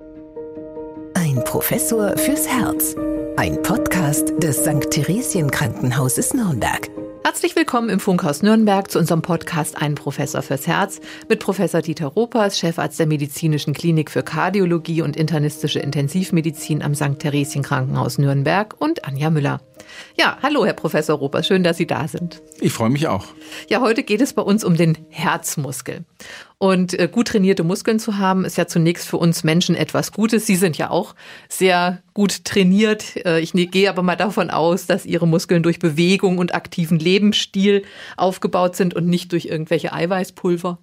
Ein Professor fürs Herz. Ein Podcast des St. Theresien Krankenhauses Nürnberg. Herzlich willkommen im Funkhaus Nürnberg zu unserem Podcast Ein Professor fürs Herz mit Professor Dieter Ropers, Chefarzt der Medizinischen Klinik für Kardiologie und internistische Intensivmedizin am St. Theresien Krankenhaus Nürnberg und Anja Müller. Ja, hallo Herr Professor Ropers, schön, dass Sie da sind. Ich freue mich auch. Ja, heute geht es bei uns um den Herzmuskel. Und äh, gut trainierte Muskeln zu haben, ist ja zunächst für uns Menschen etwas Gutes. Sie sind ja auch sehr gut trainiert. Äh, ich ne, gehe aber mal davon aus, dass Ihre Muskeln durch Bewegung und aktiven Lebensstil aufgebaut sind und nicht durch irgendwelche Eiweißpulver.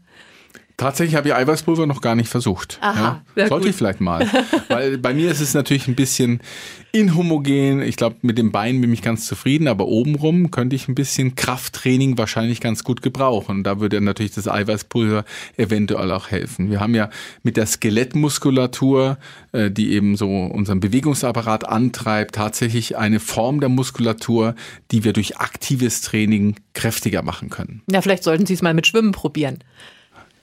Tatsächlich habe ich Eiweißpulver noch gar nicht versucht. Aha, ja, sollte gut. ich vielleicht mal. Weil bei mir ist es natürlich ein bisschen inhomogen. Ich glaube, mit dem Bein bin ich ganz zufrieden, aber obenrum könnte ich ein bisschen Krafttraining wahrscheinlich ganz gut gebrauchen. Da würde natürlich das Eiweißpulver eventuell auch helfen. Wir haben ja mit der Skelettmuskulatur, äh, die eben so unseren Bewegungsapparat antreibt, tatsächlich eine Form der Muskulatur, die wir durch aktives Training kräftiger machen können. Ja, vielleicht sollten Sie es mal mit Schwimmen probieren.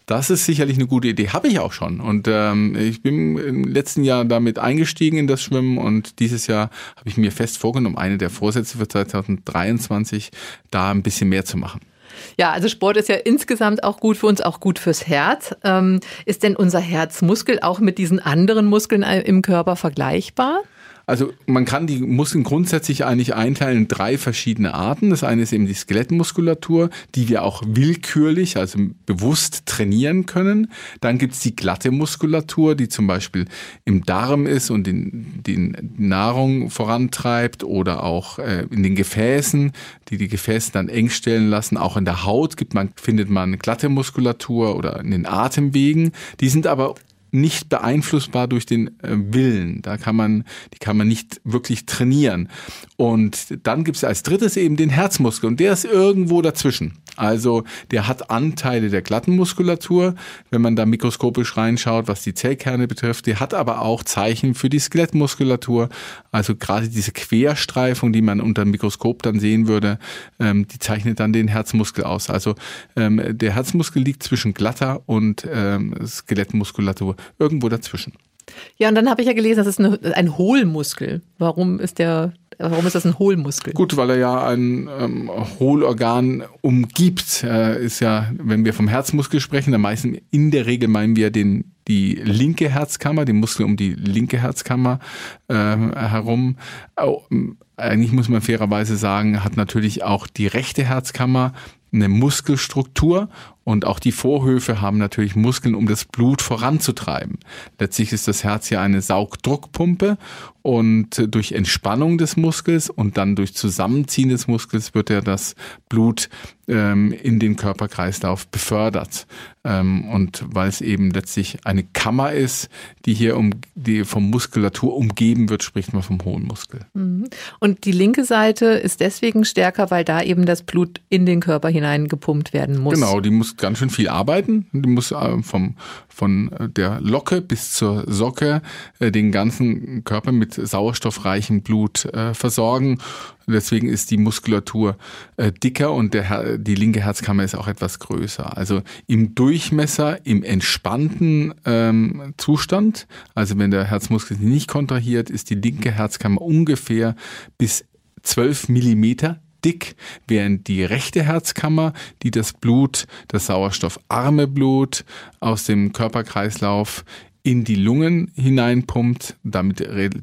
Das ist sicherlich eine gute Idee. Habe ich auch schon. Und ähm, ich bin im letzten Jahr damit eingestiegen in das Schwimmen und dieses Jahr habe ich mir fest vorgenommen, eine der Vorsätze für 2023, da ein bisschen mehr zu machen. Ja, also Sport ist ja insgesamt auch gut für uns, auch gut fürs Herz. Ähm, ist denn unser Herzmuskel auch mit diesen anderen Muskeln im Körper vergleichbar? Also man kann die Muskeln grundsätzlich eigentlich einteilen in drei verschiedene Arten. Das eine ist eben die Skelettmuskulatur, die wir auch willkürlich, also bewusst trainieren können. Dann gibt's die glatte Muskulatur, die zum Beispiel im Darm ist und den, die Nahrung vorantreibt oder auch äh, in den Gefäßen, die die Gefäße dann eng stellen lassen. Auch in der Haut gibt man, findet man glatte Muskulatur oder in den Atemwegen. Die sind aber nicht beeinflussbar durch den äh, Willen. Da kann man, die kann man nicht wirklich trainieren. Und dann gibt es als drittes eben den Herzmuskel und der ist irgendwo dazwischen. Also der hat Anteile der glatten Muskulatur, wenn man da mikroskopisch reinschaut, was die Zellkerne betrifft. Der hat aber auch Zeichen für die Skelettmuskulatur. Also gerade diese Querstreifung, die man unter dem Mikroskop dann sehen würde, ähm, die zeichnet dann den Herzmuskel aus. Also ähm, der Herzmuskel liegt zwischen glatter und ähm, Skelettmuskulatur irgendwo dazwischen. Ja, und dann habe ich ja gelesen, das ist eine, ein Hohlmuskel. Warum ist der Warum ist das ein Hohlmuskel? Gut, weil er ja ein ähm, Hohlorgan umgibt. Er ist ja, wenn wir vom Herzmuskel sprechen, dann meistens in der Regel meinen wir den die linke Herzkammer, den Muskel um die linke Herzkammer äh, herum. Oh, eigentlich muss man fairerweise sagen, hat natürlich auch die rechte Herzkammer eine Muskelstruktur und auch die Vorhöfe haben natürlich Muskeln, um das Blut voranzutreiben. Letztlich ist das Herz ja eine Saugdruckpumpe und durch Entspannung des Muskels und dann durch Zusammenziehen des Muskels wird ja das Blut ähm, in den Körperkreislauf befördert. Ähm, und weil es eben letztlich eine Kammer ist, die hier um die vom Muskulatur umgeben wird, spricht man vom hohen Muskel. Mhm. Und die linke Seite ist deswegen stärker, weil da eben das Blut in den Körper hinein gepumpt werden muss. Genau, die muss ganz schön viel arbeiten. Die muss äh, vom, von der Locke bis zur Socke äh, den ganzen Körper mit sauerstoffreichem Blut äh, versorgen. Deswegen ist die Muskulatur dicker und der, die linke Herzkammer ist auch etwas größer. Also im Durchmesser, im entspannten ähm, Zustand, also wenn der Herzmuskel nicht kontrahiert, ist die linke Herzkammer ungefähr bis 12 Millimeter dick, während die rechte Herzkammer, die das Blut, das sauerstoffarme Blut aus dem Körperkreislauf in die Lungen hineinpumpt, damit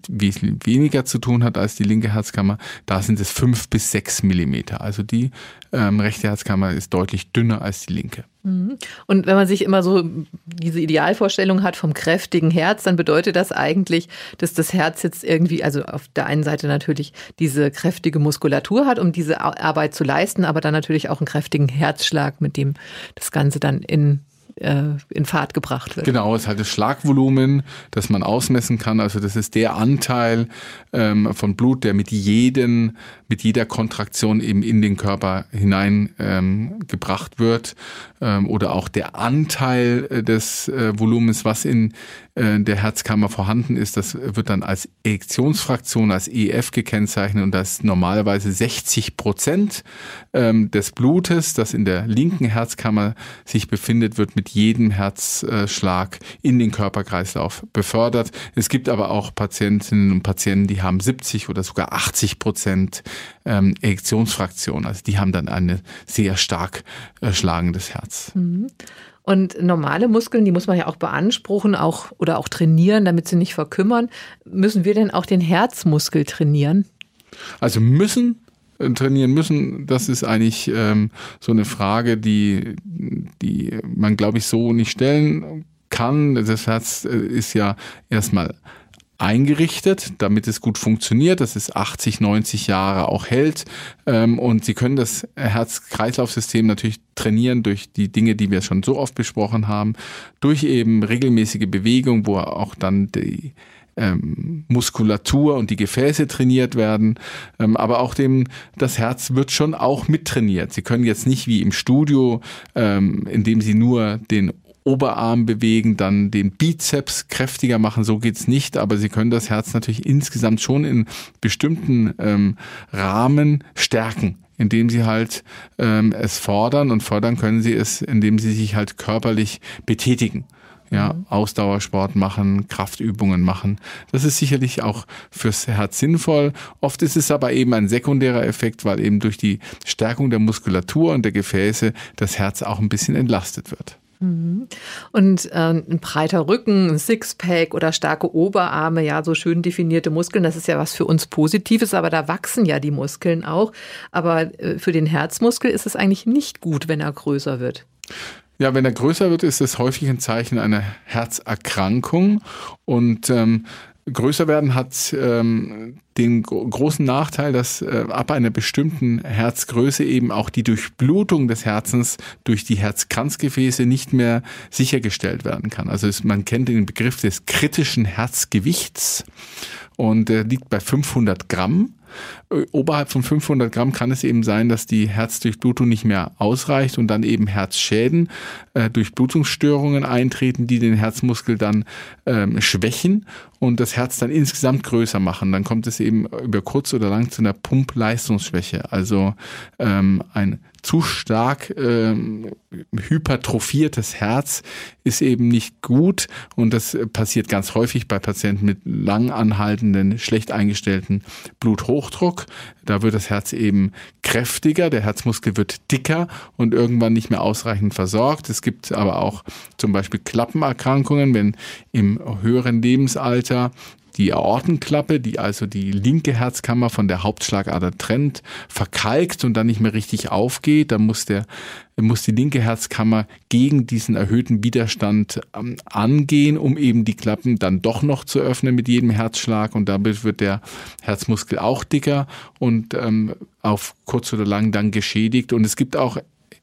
wesentlich weniger zu tun hat als die linke Herzkammer, da sind es fünf bis sechs Millimeter. Also die ähm, rechte Herzkammer ist deutlich dünner als die linke. Mhm. Und wenn man sich immer so diese Idealvorstellung hat vom kräftigen Herz, dann bedeutet das eigentlich, dass das Herz jetzt irgendwie, also auf der einen Seite natürlich diese kräftige Muskulatur hat, um diese Arbeit zu leisten, aber dann natürlich auch einen kräftigen Herzschlag, mit dem das Ganze dann in in Fahrt gebracht wird. Genau, es hat das Schlagvolumen, das man ausmessen kann. Also das ist der Anteil ähm, von Blut, der mit jedem, mit jeder Kontraktion eben in den Körper hinein ähm, wird. Ähm, oder auch der Anteil äh, des äh, Volumens, was in äh, der Herzkammer vorhanden ist, das wird dann als Ejektionsfraktion, als EF gekennzeichnet und das normalerweise 60 Prozent ähm, des Blutes, das in der linken Herzkammer sich befindet, wird mit jedem Herzschlag in den Körperkreislauf befördert. Es gibt aber auch Patientinnen und Patienten, die haben 70 oder sogar 80 Prozent ähm, Ejektionsfraktion. Also die haben dann ein sehr stark äh, schlagendes Herz. Mhm. Und normale Muskeln, die muss man ja auch beanspruchen, auch oder auch trainieren, damit sie nicht verkümmern. Müssen wir denn auch den Herzmuskel trainieren? Also müssen äh, trainieren müssen, das ist eigentlich ähm, so eine Frage, die, die man, glaube ich, so nicht stellen kann. Das Herz äh, ist ja erstmal eingerichtet, damit es gut funktioniert, dass es 80, 90 Jahre auch hält. Ähm, und Sie können das Herz-Kreislauf-System natürlich trainieren durch die Dinge, die wir schon so oft besprochen haben, durch eben regelmäßige Bewegung, wo auch dann die ähm, Muskulatur und die Gefäße trainiert werden, ähm, aber auch dem das Herz wird schon auch mittrainiert. Sie können jetzt nicht wie im Studio, indem Sie nur den Oberarm bewegen, dann den Bizeps kräftiger machen, so geht's nicht, aber Sie können das Herz natürlich insgesamt schon in bestimmten ähm, Rahmen stärken indem sie halt ähm, es fordern und fördern können sie es, indem sie sich halt körperlich betätigen. Ja, mhm. Ausdauersport machen, Kraftübungen machen. Das ist sicherlich auch fürs Herz sinnvoll. Oft ist es aber eben ein sekundärer Effekt, weil eben durch die Stärkung der Muskulatur und der Gefäße das Herz auch ein bisschen entlastet wird. Mhm. Und äh, ein breiter Rücken, ein Sixpack oder starke Oberarme, ja, so schön definierte Muskeln, das ist ja was für uns Positives, aber da wachsen ja die Muskeln auch. Aber äh, für den Herzmuskel ist es eigentlich nicht gut, wenn er größer wird. Ja, wenn er größer wird, ist es häufig ein Zeichen einer Herzerkrankung. Und ähm, Größer werden hat ähm, den großen Nachteil, dass äh, ab einer bestimmten Herzgröße eben auch die Durchblutung des Herzens durch die Herzkranzgefäße nicht mehr sichergestellt werden kann. Also es, man kennt den Begriff des kritischen Herzgewichts und der liegt bei 500 Gramm. Äh, oberhalb von 500 Gramm kann es eben sein, dass die Herzdurchblutung nicht mehr ausreicht und dann eben Herzschäden, äh, Durchblutungsstörungen eintreten, die den Herzmuskel dann ähm, schwächen und das Herz dann insgesamt größer machen. Dann kommt es eben über kurz oder lang zu einer Pumpleistungsschwäche, also ähm, ein zu stark ähm, hypertrophiertes Herz ist eben nicht gut und das passiert ganz häufig bei Patienten mit lang anhaltenden, schlecht eingestellten Bluthochdruck. Da wird das Herz eben kräftiger, der Herzmuskel wird dicker und irgendwann nicht mehr ausreichend versorgt. Es gibt aber auch zum Beispiel Klappenerkrankungen, wenn im höheren Lebensalter die Aortenklappe, die also die linke Herzkammer von der Hauptschlagader trennt, verkalkt und dann nicht mehr richtig aufgeht. Dann muss der muss die linke Herzkammer gegen diesen erhöhten Widerstand ähm, angehen, um eben die Klappen dann doch noch zu öffnen mit jedem Herzschlag und damit wird der Herzmuskel auch dicker und ähm, auf kurz oder lang dann geschädigt. Und es gibt auch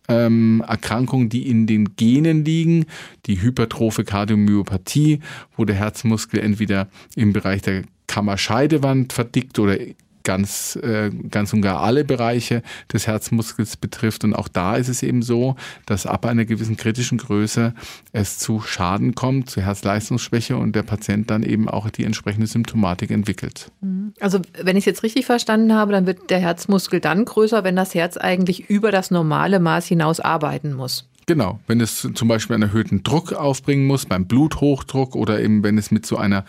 ähm, Erkrankungen, die in den Genen liegen, die hypertrophe Kardiomyopathie, wo der Herzmuskel entweder im Bereich der Kammerscheidewand verdickt oder ganz, äh, ganz und gar alle Bereiche des Herzmuskels betrifft. Und auch da ist es eben so, dass ab einer gewissen kritischen Größe es zu Schaden kommt, zu Herzleistungsschwäche und der Patient dann eben auch die entsprechende Symptomatik entwickelt. Mhm. Also wenn ich es jetzt richtig verstanden habe, dann wird der Herzmuskel dann größer, wenn das Herz eigentlich über das normale Maß hinaus arbeiten muss. Genau, wenn es zum Beispiel einen erhöhten Druck aufbringen muss, beim Bluthochdruck oder eben wenn es mit so einer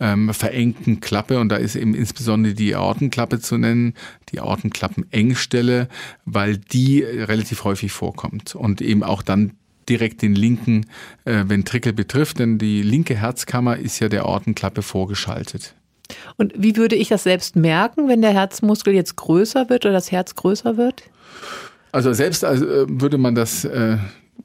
ähm, verengten Klappe, und da ist eben insbesondere die Aortenklappe zu nennen, die Aortenklappenengstelle, weil die relativ häufig vorkommt und eben auch dann direkt den linken äh, Ventrikel betrifft, denn die linke Herzkammer ist ja der Aortenklappe vorgeschaltet. Und wie würde ich das selbst merken, wenn der Herzmuskel jetzt größer wird oder das Herz größer wird? Also selbst also, würde man das äh,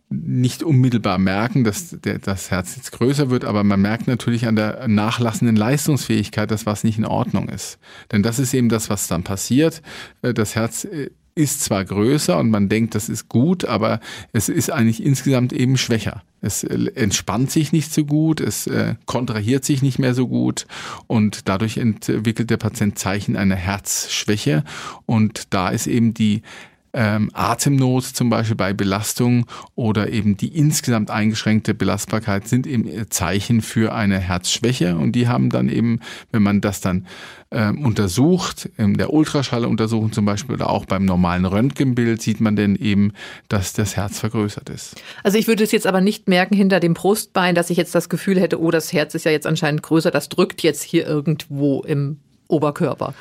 nicht unmittelbar merken, dass der, das Herz jetzt größer wird, aber man merkt natürlich an der nachlassenden Leistungsfähigkeit, dass was nicht in Ordnung ist. Denn das ist eben das, was dann passiert. Äh, das Herz äh, ist zwar größer und man denkt, das ist gut, aber es ist eigentlich insgesamt eben schwächer. Es entspannt sich nicht so gut, es kontrahiert sich nicht mehr so gut und dadurch entwickelt der Patient Zeichen einer Herzschwäche und da ist eben die ähm, Atemnot zum Beispiel bei Belastung oder eben die insgesamt eingeschränkte Belastbarkeit sind eben Zeichen für eine Herzschwäche und die haben dann eben, wenn man das dann ähm, untersucht, in der Ultraschalluntersuchung zum Beispiel oder auch beim normalen Röntgenbild sieht man denn eben, dass das Herz vergrößert ist. Also ich würde es jetzt aber nicht merken hinter dem Brustbein, dass ich jetzt das Gefühl hätte, oh, das Herz ist ja jetzt anscheinend größer, das drückt jetzt hier irgendwo im Oberkörper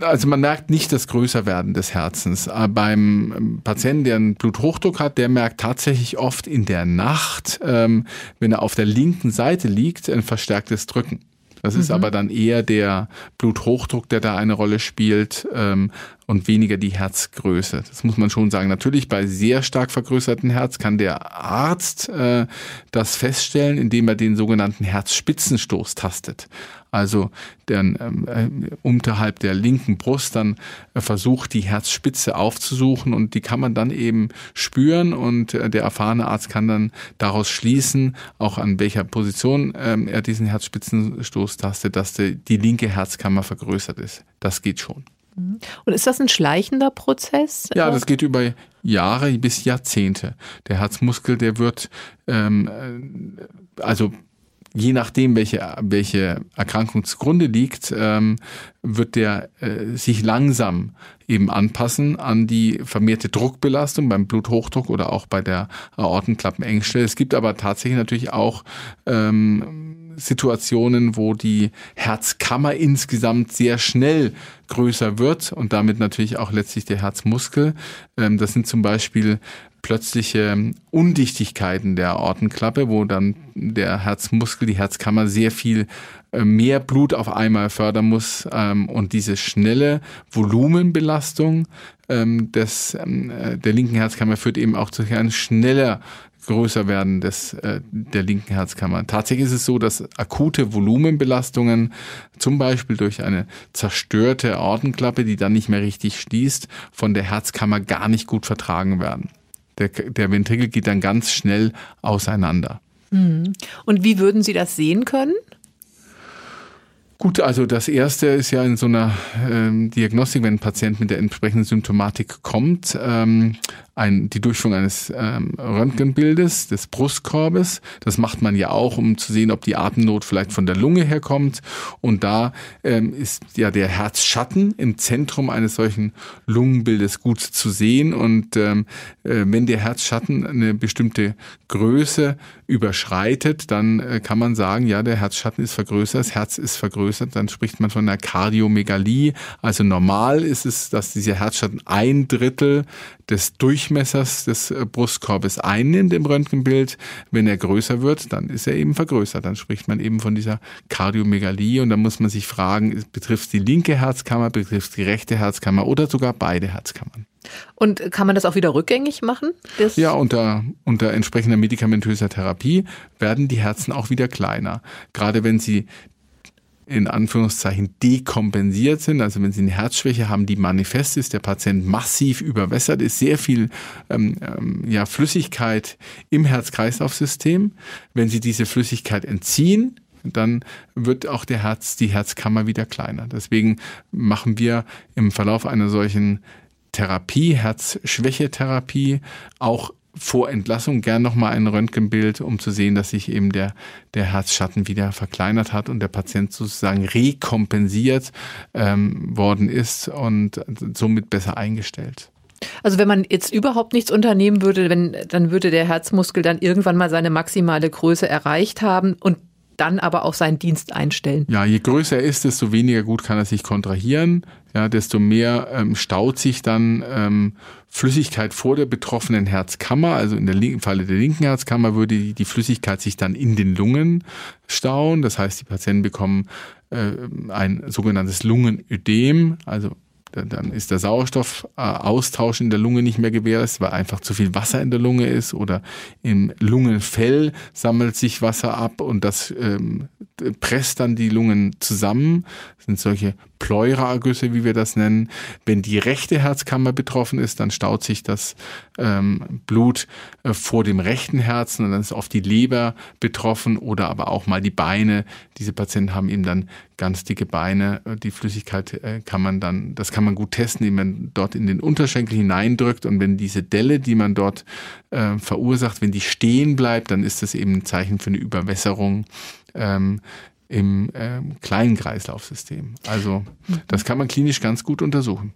also man merkt nicht das Größerwerden des Herzens. Äh, beim Patienten, der einen Bluthochdruck hat, der merkt tatsächlich oft in der Nacht, ähm, wenn er auf der linken Seite liegt, ein verstärktes Drücken. Das mhm. ist aber dann eher der Bluthochdruck, der da eine Rolle spielt ähm, und weniger die Herzgröße. Das muss man schon sagen. Natürlich bei sehr stark vergrößerten Herz kann der Arzt äh, das feststellen, indem er den sogenannten Herzspitzenstoß tastet also der, ähm, äh, unterhalb der linken Brust dann äh, versucht, die Herzspitze aufzusuchen und die kann man dann eben spüren und äh, der erfahrene Arzt kann dann daraus schließen, auch an welcher Position ähm, er diesen Herzspitzenstoß tastet, dass die, die linke Herzkammer vergrößert ist. Das geht schon. Mhm. Und ist das ein schleichender Prozess? Ja, das geht über Jahre bis Jahrzehnte. Der Herzmuskel, der wird ähm, äh, also je nachdem, welche, welche Erkrankung zugrunde liegt, ähm, wird der äh, sich langsam eben anpassen an die vermehrte Druckbelastung beim Bluthochdruck oder auch bei der Aortenklappenengstelle. Es gibt aber tatsächlich natürlich auch ähm, Situationen, wo die Herzkammer insgesamt sehr schnell größer wird und damit natürlich auch letztlich der Herzmuskel. Ähm, das sind zum Beispiel plötzliche Undichtigkeiten der Aortenklappe, wo dann der Herzmuskel, die Herzkammer sehr viel mehr Blut auf einmal fördern muss ähm, und diese schnelle Volumenbelastung ähm, des, ähm, äh, der linken Herzkammer führt eben auch zu einem schneller größer werden des, äh, der linken Herzkammer. Tatsächlich ist es so, dass akute Volumenbelastungen, zum Beispiel durch eine zerstörte Aortenklappe, die dann nicht mehr richtig schließt, von der Herzkammer gar nicht gut vertragen werden der, der Ventrikel geht dann ganz schnell auseinander. Mhm. Und wie würden Sie das sehen können? Gut, also das erste ist ja in so einer ähm, Diagnostik, wenn ein Patient mit der entsprechenden Symptomatik kommt, ähm, ein, die Durchführung eines ähm, Röntgenbildes des Brustkorbes. Das macht man ja auch, um zu sehen, ob die Atemnot vielleicht von der Lunge herkommt. Und da ähm, ist ja der Herzschatten im Zentrum eines solchen Lungenbildes gut zu sehen. Und ähm, äh, wenn der Herzschatten eine bestimmte Größe überschreitet, dann äh, kann man sagen, ja, der Herzschatten ist vergrößert, das Herz ist vergrößert. Dann spricht man von einer Kardiomegalie. Also normal ist es, dass dieser Herzschatten ein Drittel des Durchmessers des äh, Brustkorbes einnimmt im Röntgenbild. Wenn er größer wird, dann ist er eben vergrößert. Dann spricht man eben von dieser Kardiomegalie und dann muss man sich fragen, betrifft es die linke Herzkammer, betrifft es die rechte Herzkammer oder sogar beide Herzkammern. Und kann man das auch wieder rückgängig machen? ja, unter, unter entsprechender medikamentöser Therapie werden die Herzen auch wieder kleiner. Gerade wenn sie in Anführungszeichen dekompensiert sind, also wenn Sie eine Herzschwäche haben, die manifest ist, der Patient massiv überwässert ist, sehr viel ähm, ähm, ja, Flüssigkeit im Herz-Kreislauf-System. Wenn Sie diese Flüssigkeit entziehen, dann wird auch der Herz, die Herzkammer wieder kleiner. Deswegen machen wir im Verlauf einer solchen Therapie, Herzschwächetherapie, auch vor Entlassung gern nochmal ein Röntgenbild, um zu sehen, dass sich eben der, der Herzschatten wieder verkleinert hat und der Patient sozusagen rekompensiert ähm, worden ist und somit besser eingestellt. Also wenn man jetzt überhaupt nichts unternehmen würde, wenn, dann würde der Herzmuskel dann irgendwann mal seine maximale Größe erreicht haben und dann aber auch seinen Dienst einstellen. Ja, je größer er ist, desto weniger gut kann er sich kontrahieren. Ja, desto mehr ähm, staut sich dann ähm, Flüssigkeit vor der betroffenen Herzkammer. Also in der im Falle der linken Herzkammer würde die, die Flüssigkeit sich dann in den Lungen stauen. Das heißt, die Patienten bekommen äh, ein sogenanntes Lungenödem, also dann ist der Sauerstoffaustausch in der Lunge nicht mehr gewährleistet, weil einfach zu viel Wasser in der Lunge ist oder im Lungenfell sammelt sich Wasser ab und das ähm, presst dann die Lungen zusammen. Das sind solche Pleuraergüsse, wie wir das nennen. Wenn die rechte Herzkammer betroffen ist, dann staut sich das ähm, Blut äh, vor dem rechten Herzen und dann ist oft die Leber betroffen oder aber auch mal die Beine. Diese Patienten haben eben dann ganz dicke Beine. Die Flüssigkeit äh, kann man dann, das kann man gut testen, indem man dort in den Unterschenkel hineindrückt und wenn diese Delle, die man dort äh, verursacht, wenn die stehen bleibt, dann ist das eben ein Zeichen für eine Überwässerung ähm, im ähm, kleinen Kreislaufsystem. Also das kann man klinisch ganz gut untersuchen.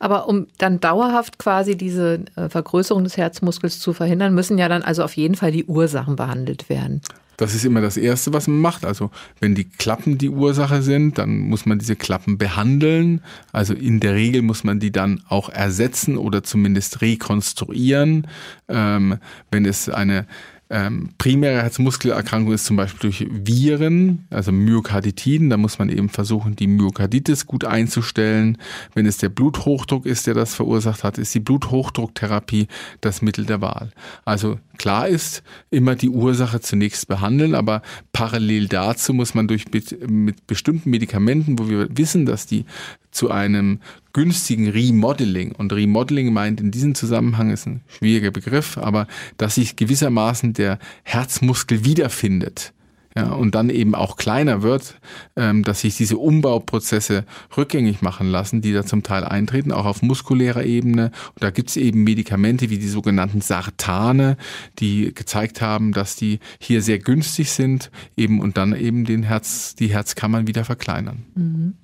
Aber um dann dauerhaft quasi diese äh, Vergrößerung des Herzmuskels zu verhindern, müssen ja dann also auf jeden Fall die Ursachen behandelt werden. Das ist immer das Erste, was man macht. Also wenn die Klappen die Ursache sind, dann muss man diese Klappen behandeln. Also in der Regel muss man die dann auch ersetzen oder zumindest rekonstruieren. Ähm, wenn es eine ähm, primäre Herzmuskelerkrankung ist zum Beispiel durch Viren, also Myokarditiden. Da muss man eben versuchen, die Myokarditis gut einzustellen. Wenn es der Bluthochdruck ist, der das verursacht hat, ist die Bluthochdrucktherapie das Mittel der Wahl. Also klar ist, immer die Ursache zunächst behandeln, aber parallel dazu muss man durch mit bestimmten Medikamenten, wo wir wissen, dass die zu einem günstigen Remodeling. Und Remodeling meint in diesem Zusammenhang ist ein schwieriger Begriff, aber dass sich gewissermaßen der Herzmuskel wiederfindet. Ja, und dann eben auch kleiner wird, ähm, dass sich diese Umbauprozesse rückgängig machen lassen, die da zum Teil eintreten, auch auf muskulärer Ebene. Und da gibt es eben Medikamente wie die sogenannten Sartane, die gezeigt haben, dass die hier sehr günstig sind, eben und dann eben den Herz, die Herzkammern wieder verkleinern. Mhm.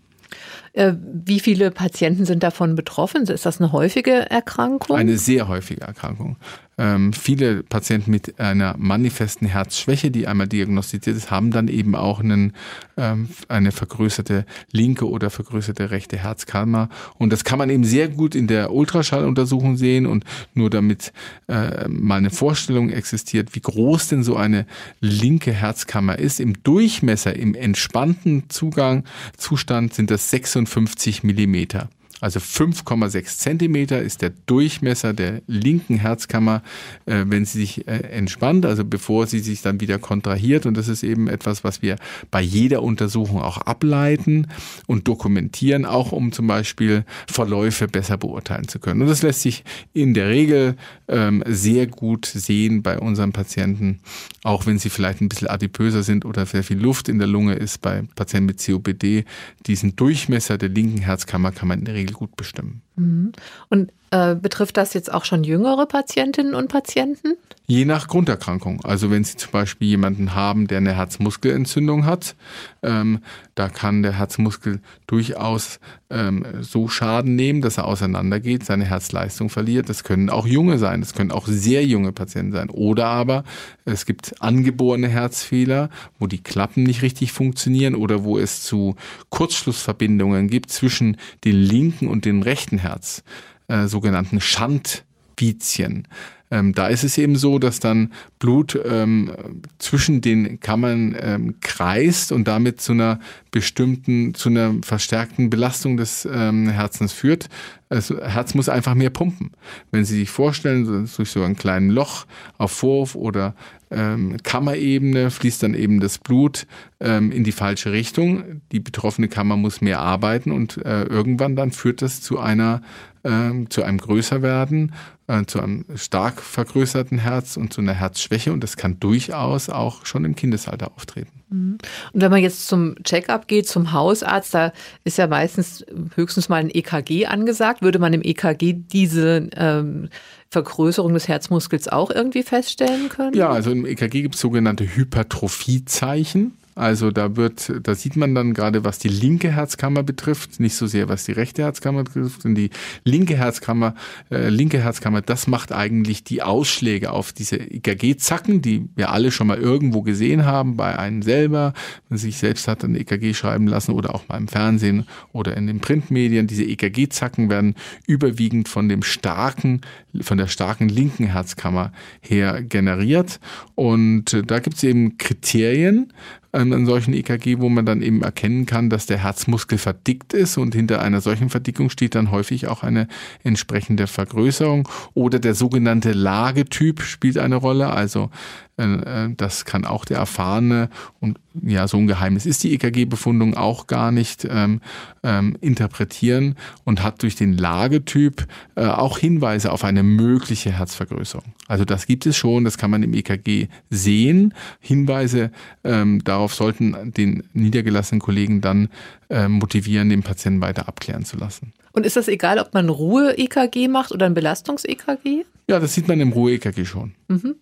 Äh, wie viele Patienten sind davon betroffen? Ist das eine häufige Erkrankung? Eine sehr häufige Erkrankung. Ähm, viele Patienten mit einer manifesten Herzschwäche, die einmal diagnostiziert ist, haben dann eben auch einen, ähm, eine vergrößerte linke oder vergrößerte rechte Herzkammer. Und das kann man eben sehr gut in der Ultraschalluntersuchung sehen. Und nur damit äh, mal eine Vorstellung existiert, wie groß denn so eine linke Herzkammer ist. Im Durchmesser, im entspannten Zugang, Zustand sind das 56 Millimeter. Also 5,6 Zentimeter ist der Durchmesser der linken Herzkammer, äh, wenn sie sich äh, entspannt, also bevor sie sich dann wieder kontrahiert. Und das ist eben etwas, was wir bei jeder Untersuchung auch ableiten und dokumentieren, auch um zum Beispiel Verläufe besser beurteilen zu können. Und das lässt sich in der Regel ähm, sehr gut sehen bei unseren Patienten, auch wenn sie vielleicht ein bisschen adipöser sind oder sehr viel Luft in der Lunge ist bei Patienten mit COPD. Diesen Durchmesser der linken Herzkammer kann man in der Regel gut bestimmen. Mhm. Und äh, betrifft das jetzt auch schon jüngere Patientinnen und Patienten? Je nach Grunderkrankung. Also wenn Sie zum Beispiel jemanden haben, der eine Herzmuskelentzündung hat, ähm, da kann der Herzmuskel durchaus ähm, so Schaden nehmen, dass er auseinandergeht, seine Herzleistung verliert. Das können auch junge sein, das können auch sehr junge Patienten sein. Oder aber es gibt angeborene Herzfehler, wo die Klappen nicht richtig funktionieren oder wo es zu Kurzschlussverbindungen gibt zwischen dem linken und dem rechten Herz, äh, sogenannten Schandvizien. Ähm, da ist es eben so, dass dann Blut ähm, zwischen den Kammern ähm, kreist und damit zu einer bestimmten, zu einer verstärkten Belastung des ähm, Herzens führt. Das Herz muss einfach mehr pumpen. Wenn Sie sich vorstellen, durch so ein kleines Loch auf Vorhof oder ähm, Kammerebene fließt dann eben das Blut ähm, in die falsche Richtung. Die betroffene Kammer muss mehr arbeiten und äh, irgendwann dann führt das zu einer äh, zu einem Größerwerden, äh, zu einem stark vergrößerten Herz und zu einer Herzschwäche und das kann durchaus auch schon im Kindesalter auftreten. Mhm. Und wenn man jetzt zum Checkup geht, zum Hausarzt, da ist ja meistens höchstens mal ein EKG angesagt. Würde man im EKG diese ähm, Vergrößerung des Herzmuskels auch irgendwie feststellen können? Ja, also im EKG gibt es sogenannte Hypertrophiezeichen. Also da wird, da sieht man dann gerade, was die linke Herzkammer betrifft, nicht so sehr, was die rechte Herzkammer betrifft. Denn die linke Herzkammer, äh, linke Herzkammer, das macht eigentlich die Ausschläge auf diese EKG-Zacken, die wir alle schon mal irgendwo gesehen haben, bei einem selber, wenn sich selbst hat ein EKG schreiben lassen oder auch mal im Fernsehen oder in den Printmedien. Diese EKG-Zacken werden überwiegend von dem starken, von der starken linken Herzkammer her generiert. Und äh, da gibt es eben Kriterien, an solchen EKG, wo man dann eben erkennen kann, dass der Herzmuskel verdickt ist und hinter einer solchen Verdickung steht dann häufig auch eine entsprechende Vergrößerung oder der sogenannte Lagetyp spielt eine Rolle. Also äh, das kann auch der erfahrene und ja, so ein Geheimnis ist die EKG-Befundung auch gar nicht ähm, ähm, interpretieren und hat durch den Lagetyp äh, auch Hinweise auf eine mögliche Herzvergrößerung. Also das gibt es schon, das kann man im EKG sehen. Hinweise ähm, darauf sollten den niedergelassenen Kollegen dann äh, motivieren, den Patienten weiter abklären zu lassen. Und ist das egal, ob man Ruhe-EKG macht oder ein Belastungs-EKG? Ja, das sieht man im Ruhe-EKG schon. Mhm.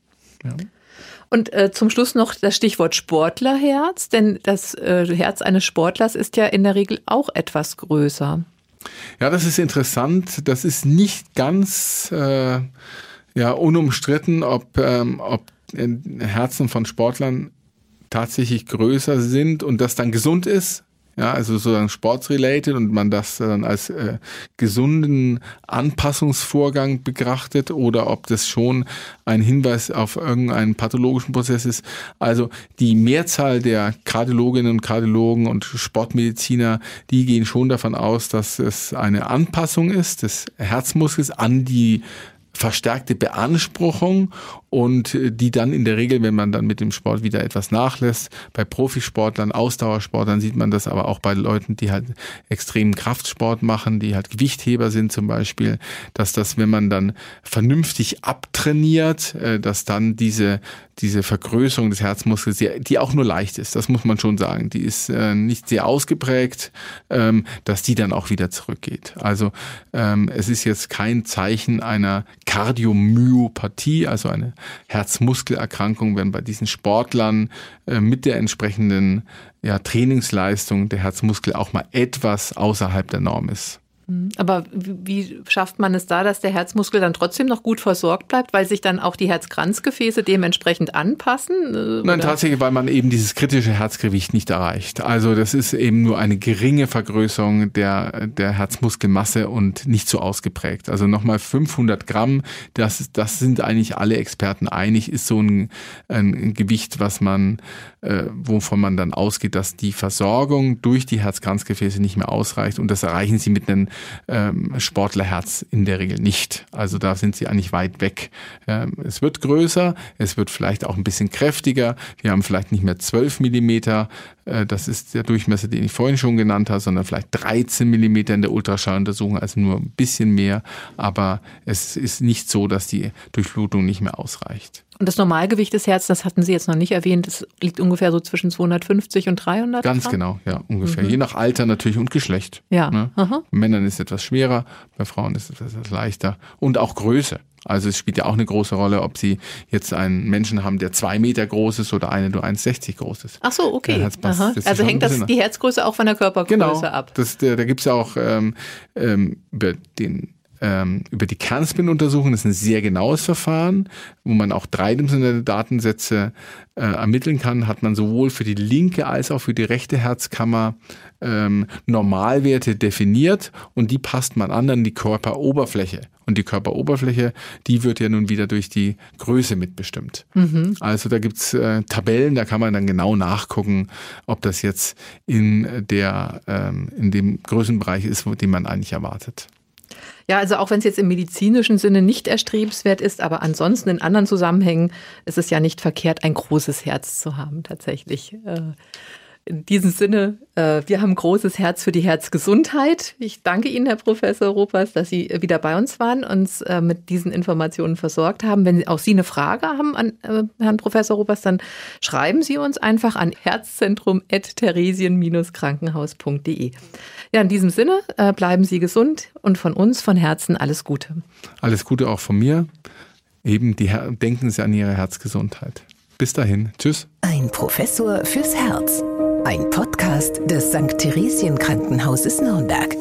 Ja. Und äh, zum Schluss noch das Stichwort Sportlerherz, denn das äh, Herz eines Sportlers ist ja in der Regel auch etwas größer. Ja, das ist interessant. Das ist nicht ganz äh, ja, unumstritten, ob, ähm, ob Herzen von Sportlern tatsächlich größer sind und das dann gesund ist. Ja, also sozusagen sportsrelated und man das dann als äh, gesunden Anpassungsvorgang betrachtet oder ob das schon ein Hinweis auf irgendeinen pathologischen Prozess ist. Also die Mehrzahl der Kardiologinnen und Kardiologen und Sportmediziner, die gehen schon davon aus, dass es eine Anpassung ist des Herzmuskels an die verstärkte Beanspruchung und äh, die dann in der Regel, wenn man dann mit dem Sport wieder etwas nachlässt, bei Profisportlern, Ausdauersportlern sieht man das aber auch bei Leuten, die halt extremen Kraftsport machen, die halt Gewichtheber sind zum Beispiel, dass das, wenn man dann vernünftig abtrainiert, äh, dass dann diese diese Vergrößerung des Herzmuskels, die auch nur leicht ist, das muss man schon sagen, die ist äh, nicht sehr ausgeprägt, ähm, dass die dann auch wieder zurückgeht. Also ähm, es ist jetzt kein Zeichen einer Kardiomyopathie, also eine Herzmuskelerkrankung, wenn bei diesen Sportlern äh, mit der entsprechenden ja, Trainingsleistung der Herzmuskel auch mal etwas außerhalb der Norm ist. Mhm. Aber wie schafft man es da, dass der Herzmuskel dann trotzdem noch gut versorgt bleibt, weil sich dann auch die Herzkranzgefäße dementsprechend anpassen? Äh, Nein, tatsächlich, weil man eben dieses kritische Herzgewicht nicht erreicht. Also das ist eben nur eine geringe Vergrößerung der, der Herzmuskelmasse und nicht so ausgeprägt. Also nochmal 500 Gramm, das, das sind eigentlich alle Experten einig, ist so ein, ein Gewicht, was man, äh, wovon man dann ausgeht, dass die Versorgung durch die Herzkranzgefäße nicht mehr ausreicht und das erreichen sie mit einem ähm, Sportlerherz in der Regel nicht. Also da sind sie eigentlich weit weg. Ähm, es wird größer, es wird vielleicht auch ein bisschen kräftiger. Wir haben vielleicht nicht mehr 12 Millimeter, das ist der Durchmesser, den ich vorhin schon genannt habe, sondern vielleicht 13 Millimeter in der Ultraschalluntersuchung, also nur ein bisschen mehr. Aber es ist nicht so, dass die Durchblutung nicht mehr ausreicht. Und das Normalgewicht des Herzens, das hatten Sie jetzt noch nicht erwähnt, das liegt ungefähr so zwischen 250 und 300 Ganz Gramm? genau, ja, ungefähr. Mhm. Je nach Alter natürlich und Geschlecht. Ja. Ne? Bei Männern ist es etwas schwerer, bei Frauen ist es etwas leichter. Und auch Größe. Also es spielt ja auch eine große Rolle, ob Sie jetzt einen Menschen haben, der zwei Meter groß ist oder einen, der 1,60 groß ist. Ach so, okay. Also hängt das die Herzgröße auch von der Körpergröße genau, ab? Das, da da gibt es ja auch ähm, ähm, über den ähm, über die Kernspin-Untersuchung. Das ist ein sehr genaues Verfahren, wo man auch dreidimensionale Datensätze äh, ermitteln kann. Hat man sowohl für die linke als auch für die rechte Herzkammer ähm, Normalwerte definiert und die passt man an an die Körperoberfläche. Und die Körperoberfläche, die wird ja nun wieder durch die Größe mitbestimmt. Mhm. Also da gibt's äh, Tabellen, da kann man dann genau nachgucken, ob das jetzt in der ähm, in dem Größenbereich ist, den man eigentlich erwartet. Ja, also auch wenn es jetzt im medizinischen Sinne nicht erstrebenswert ist, aber ansonsten in anderen Zusammenhängen ist es ja nicht verkehrt, ein großes Herz zu haben, tatsächlich. Äh, in diesem Sinne, äh, wir haben großes Herz für die Herzgesundheit. Ich danke Ihnen, Herr Professor Ruppers, dass Sie wieder bei uns waren, uns äh, mit diesen Informationen versorgt haben. Wenn auch Sie eine Frage haben an Herrn Professor Ruppers, dann schreiben Sie uns einfach an herzzentrum.theresien-krankenhaus.de. Ja, in diesem Sinne, bleiben Sie gesund und von uns von Herzen alles Gute. Alles Gute auch von mir. Eben die denken Sie an Ihre Herzgesundheit. Bis dahin. Tschüss. Ein Professor fürs Herz. Ein Podcast des St. Theresien Krankenhauses Nürnberg.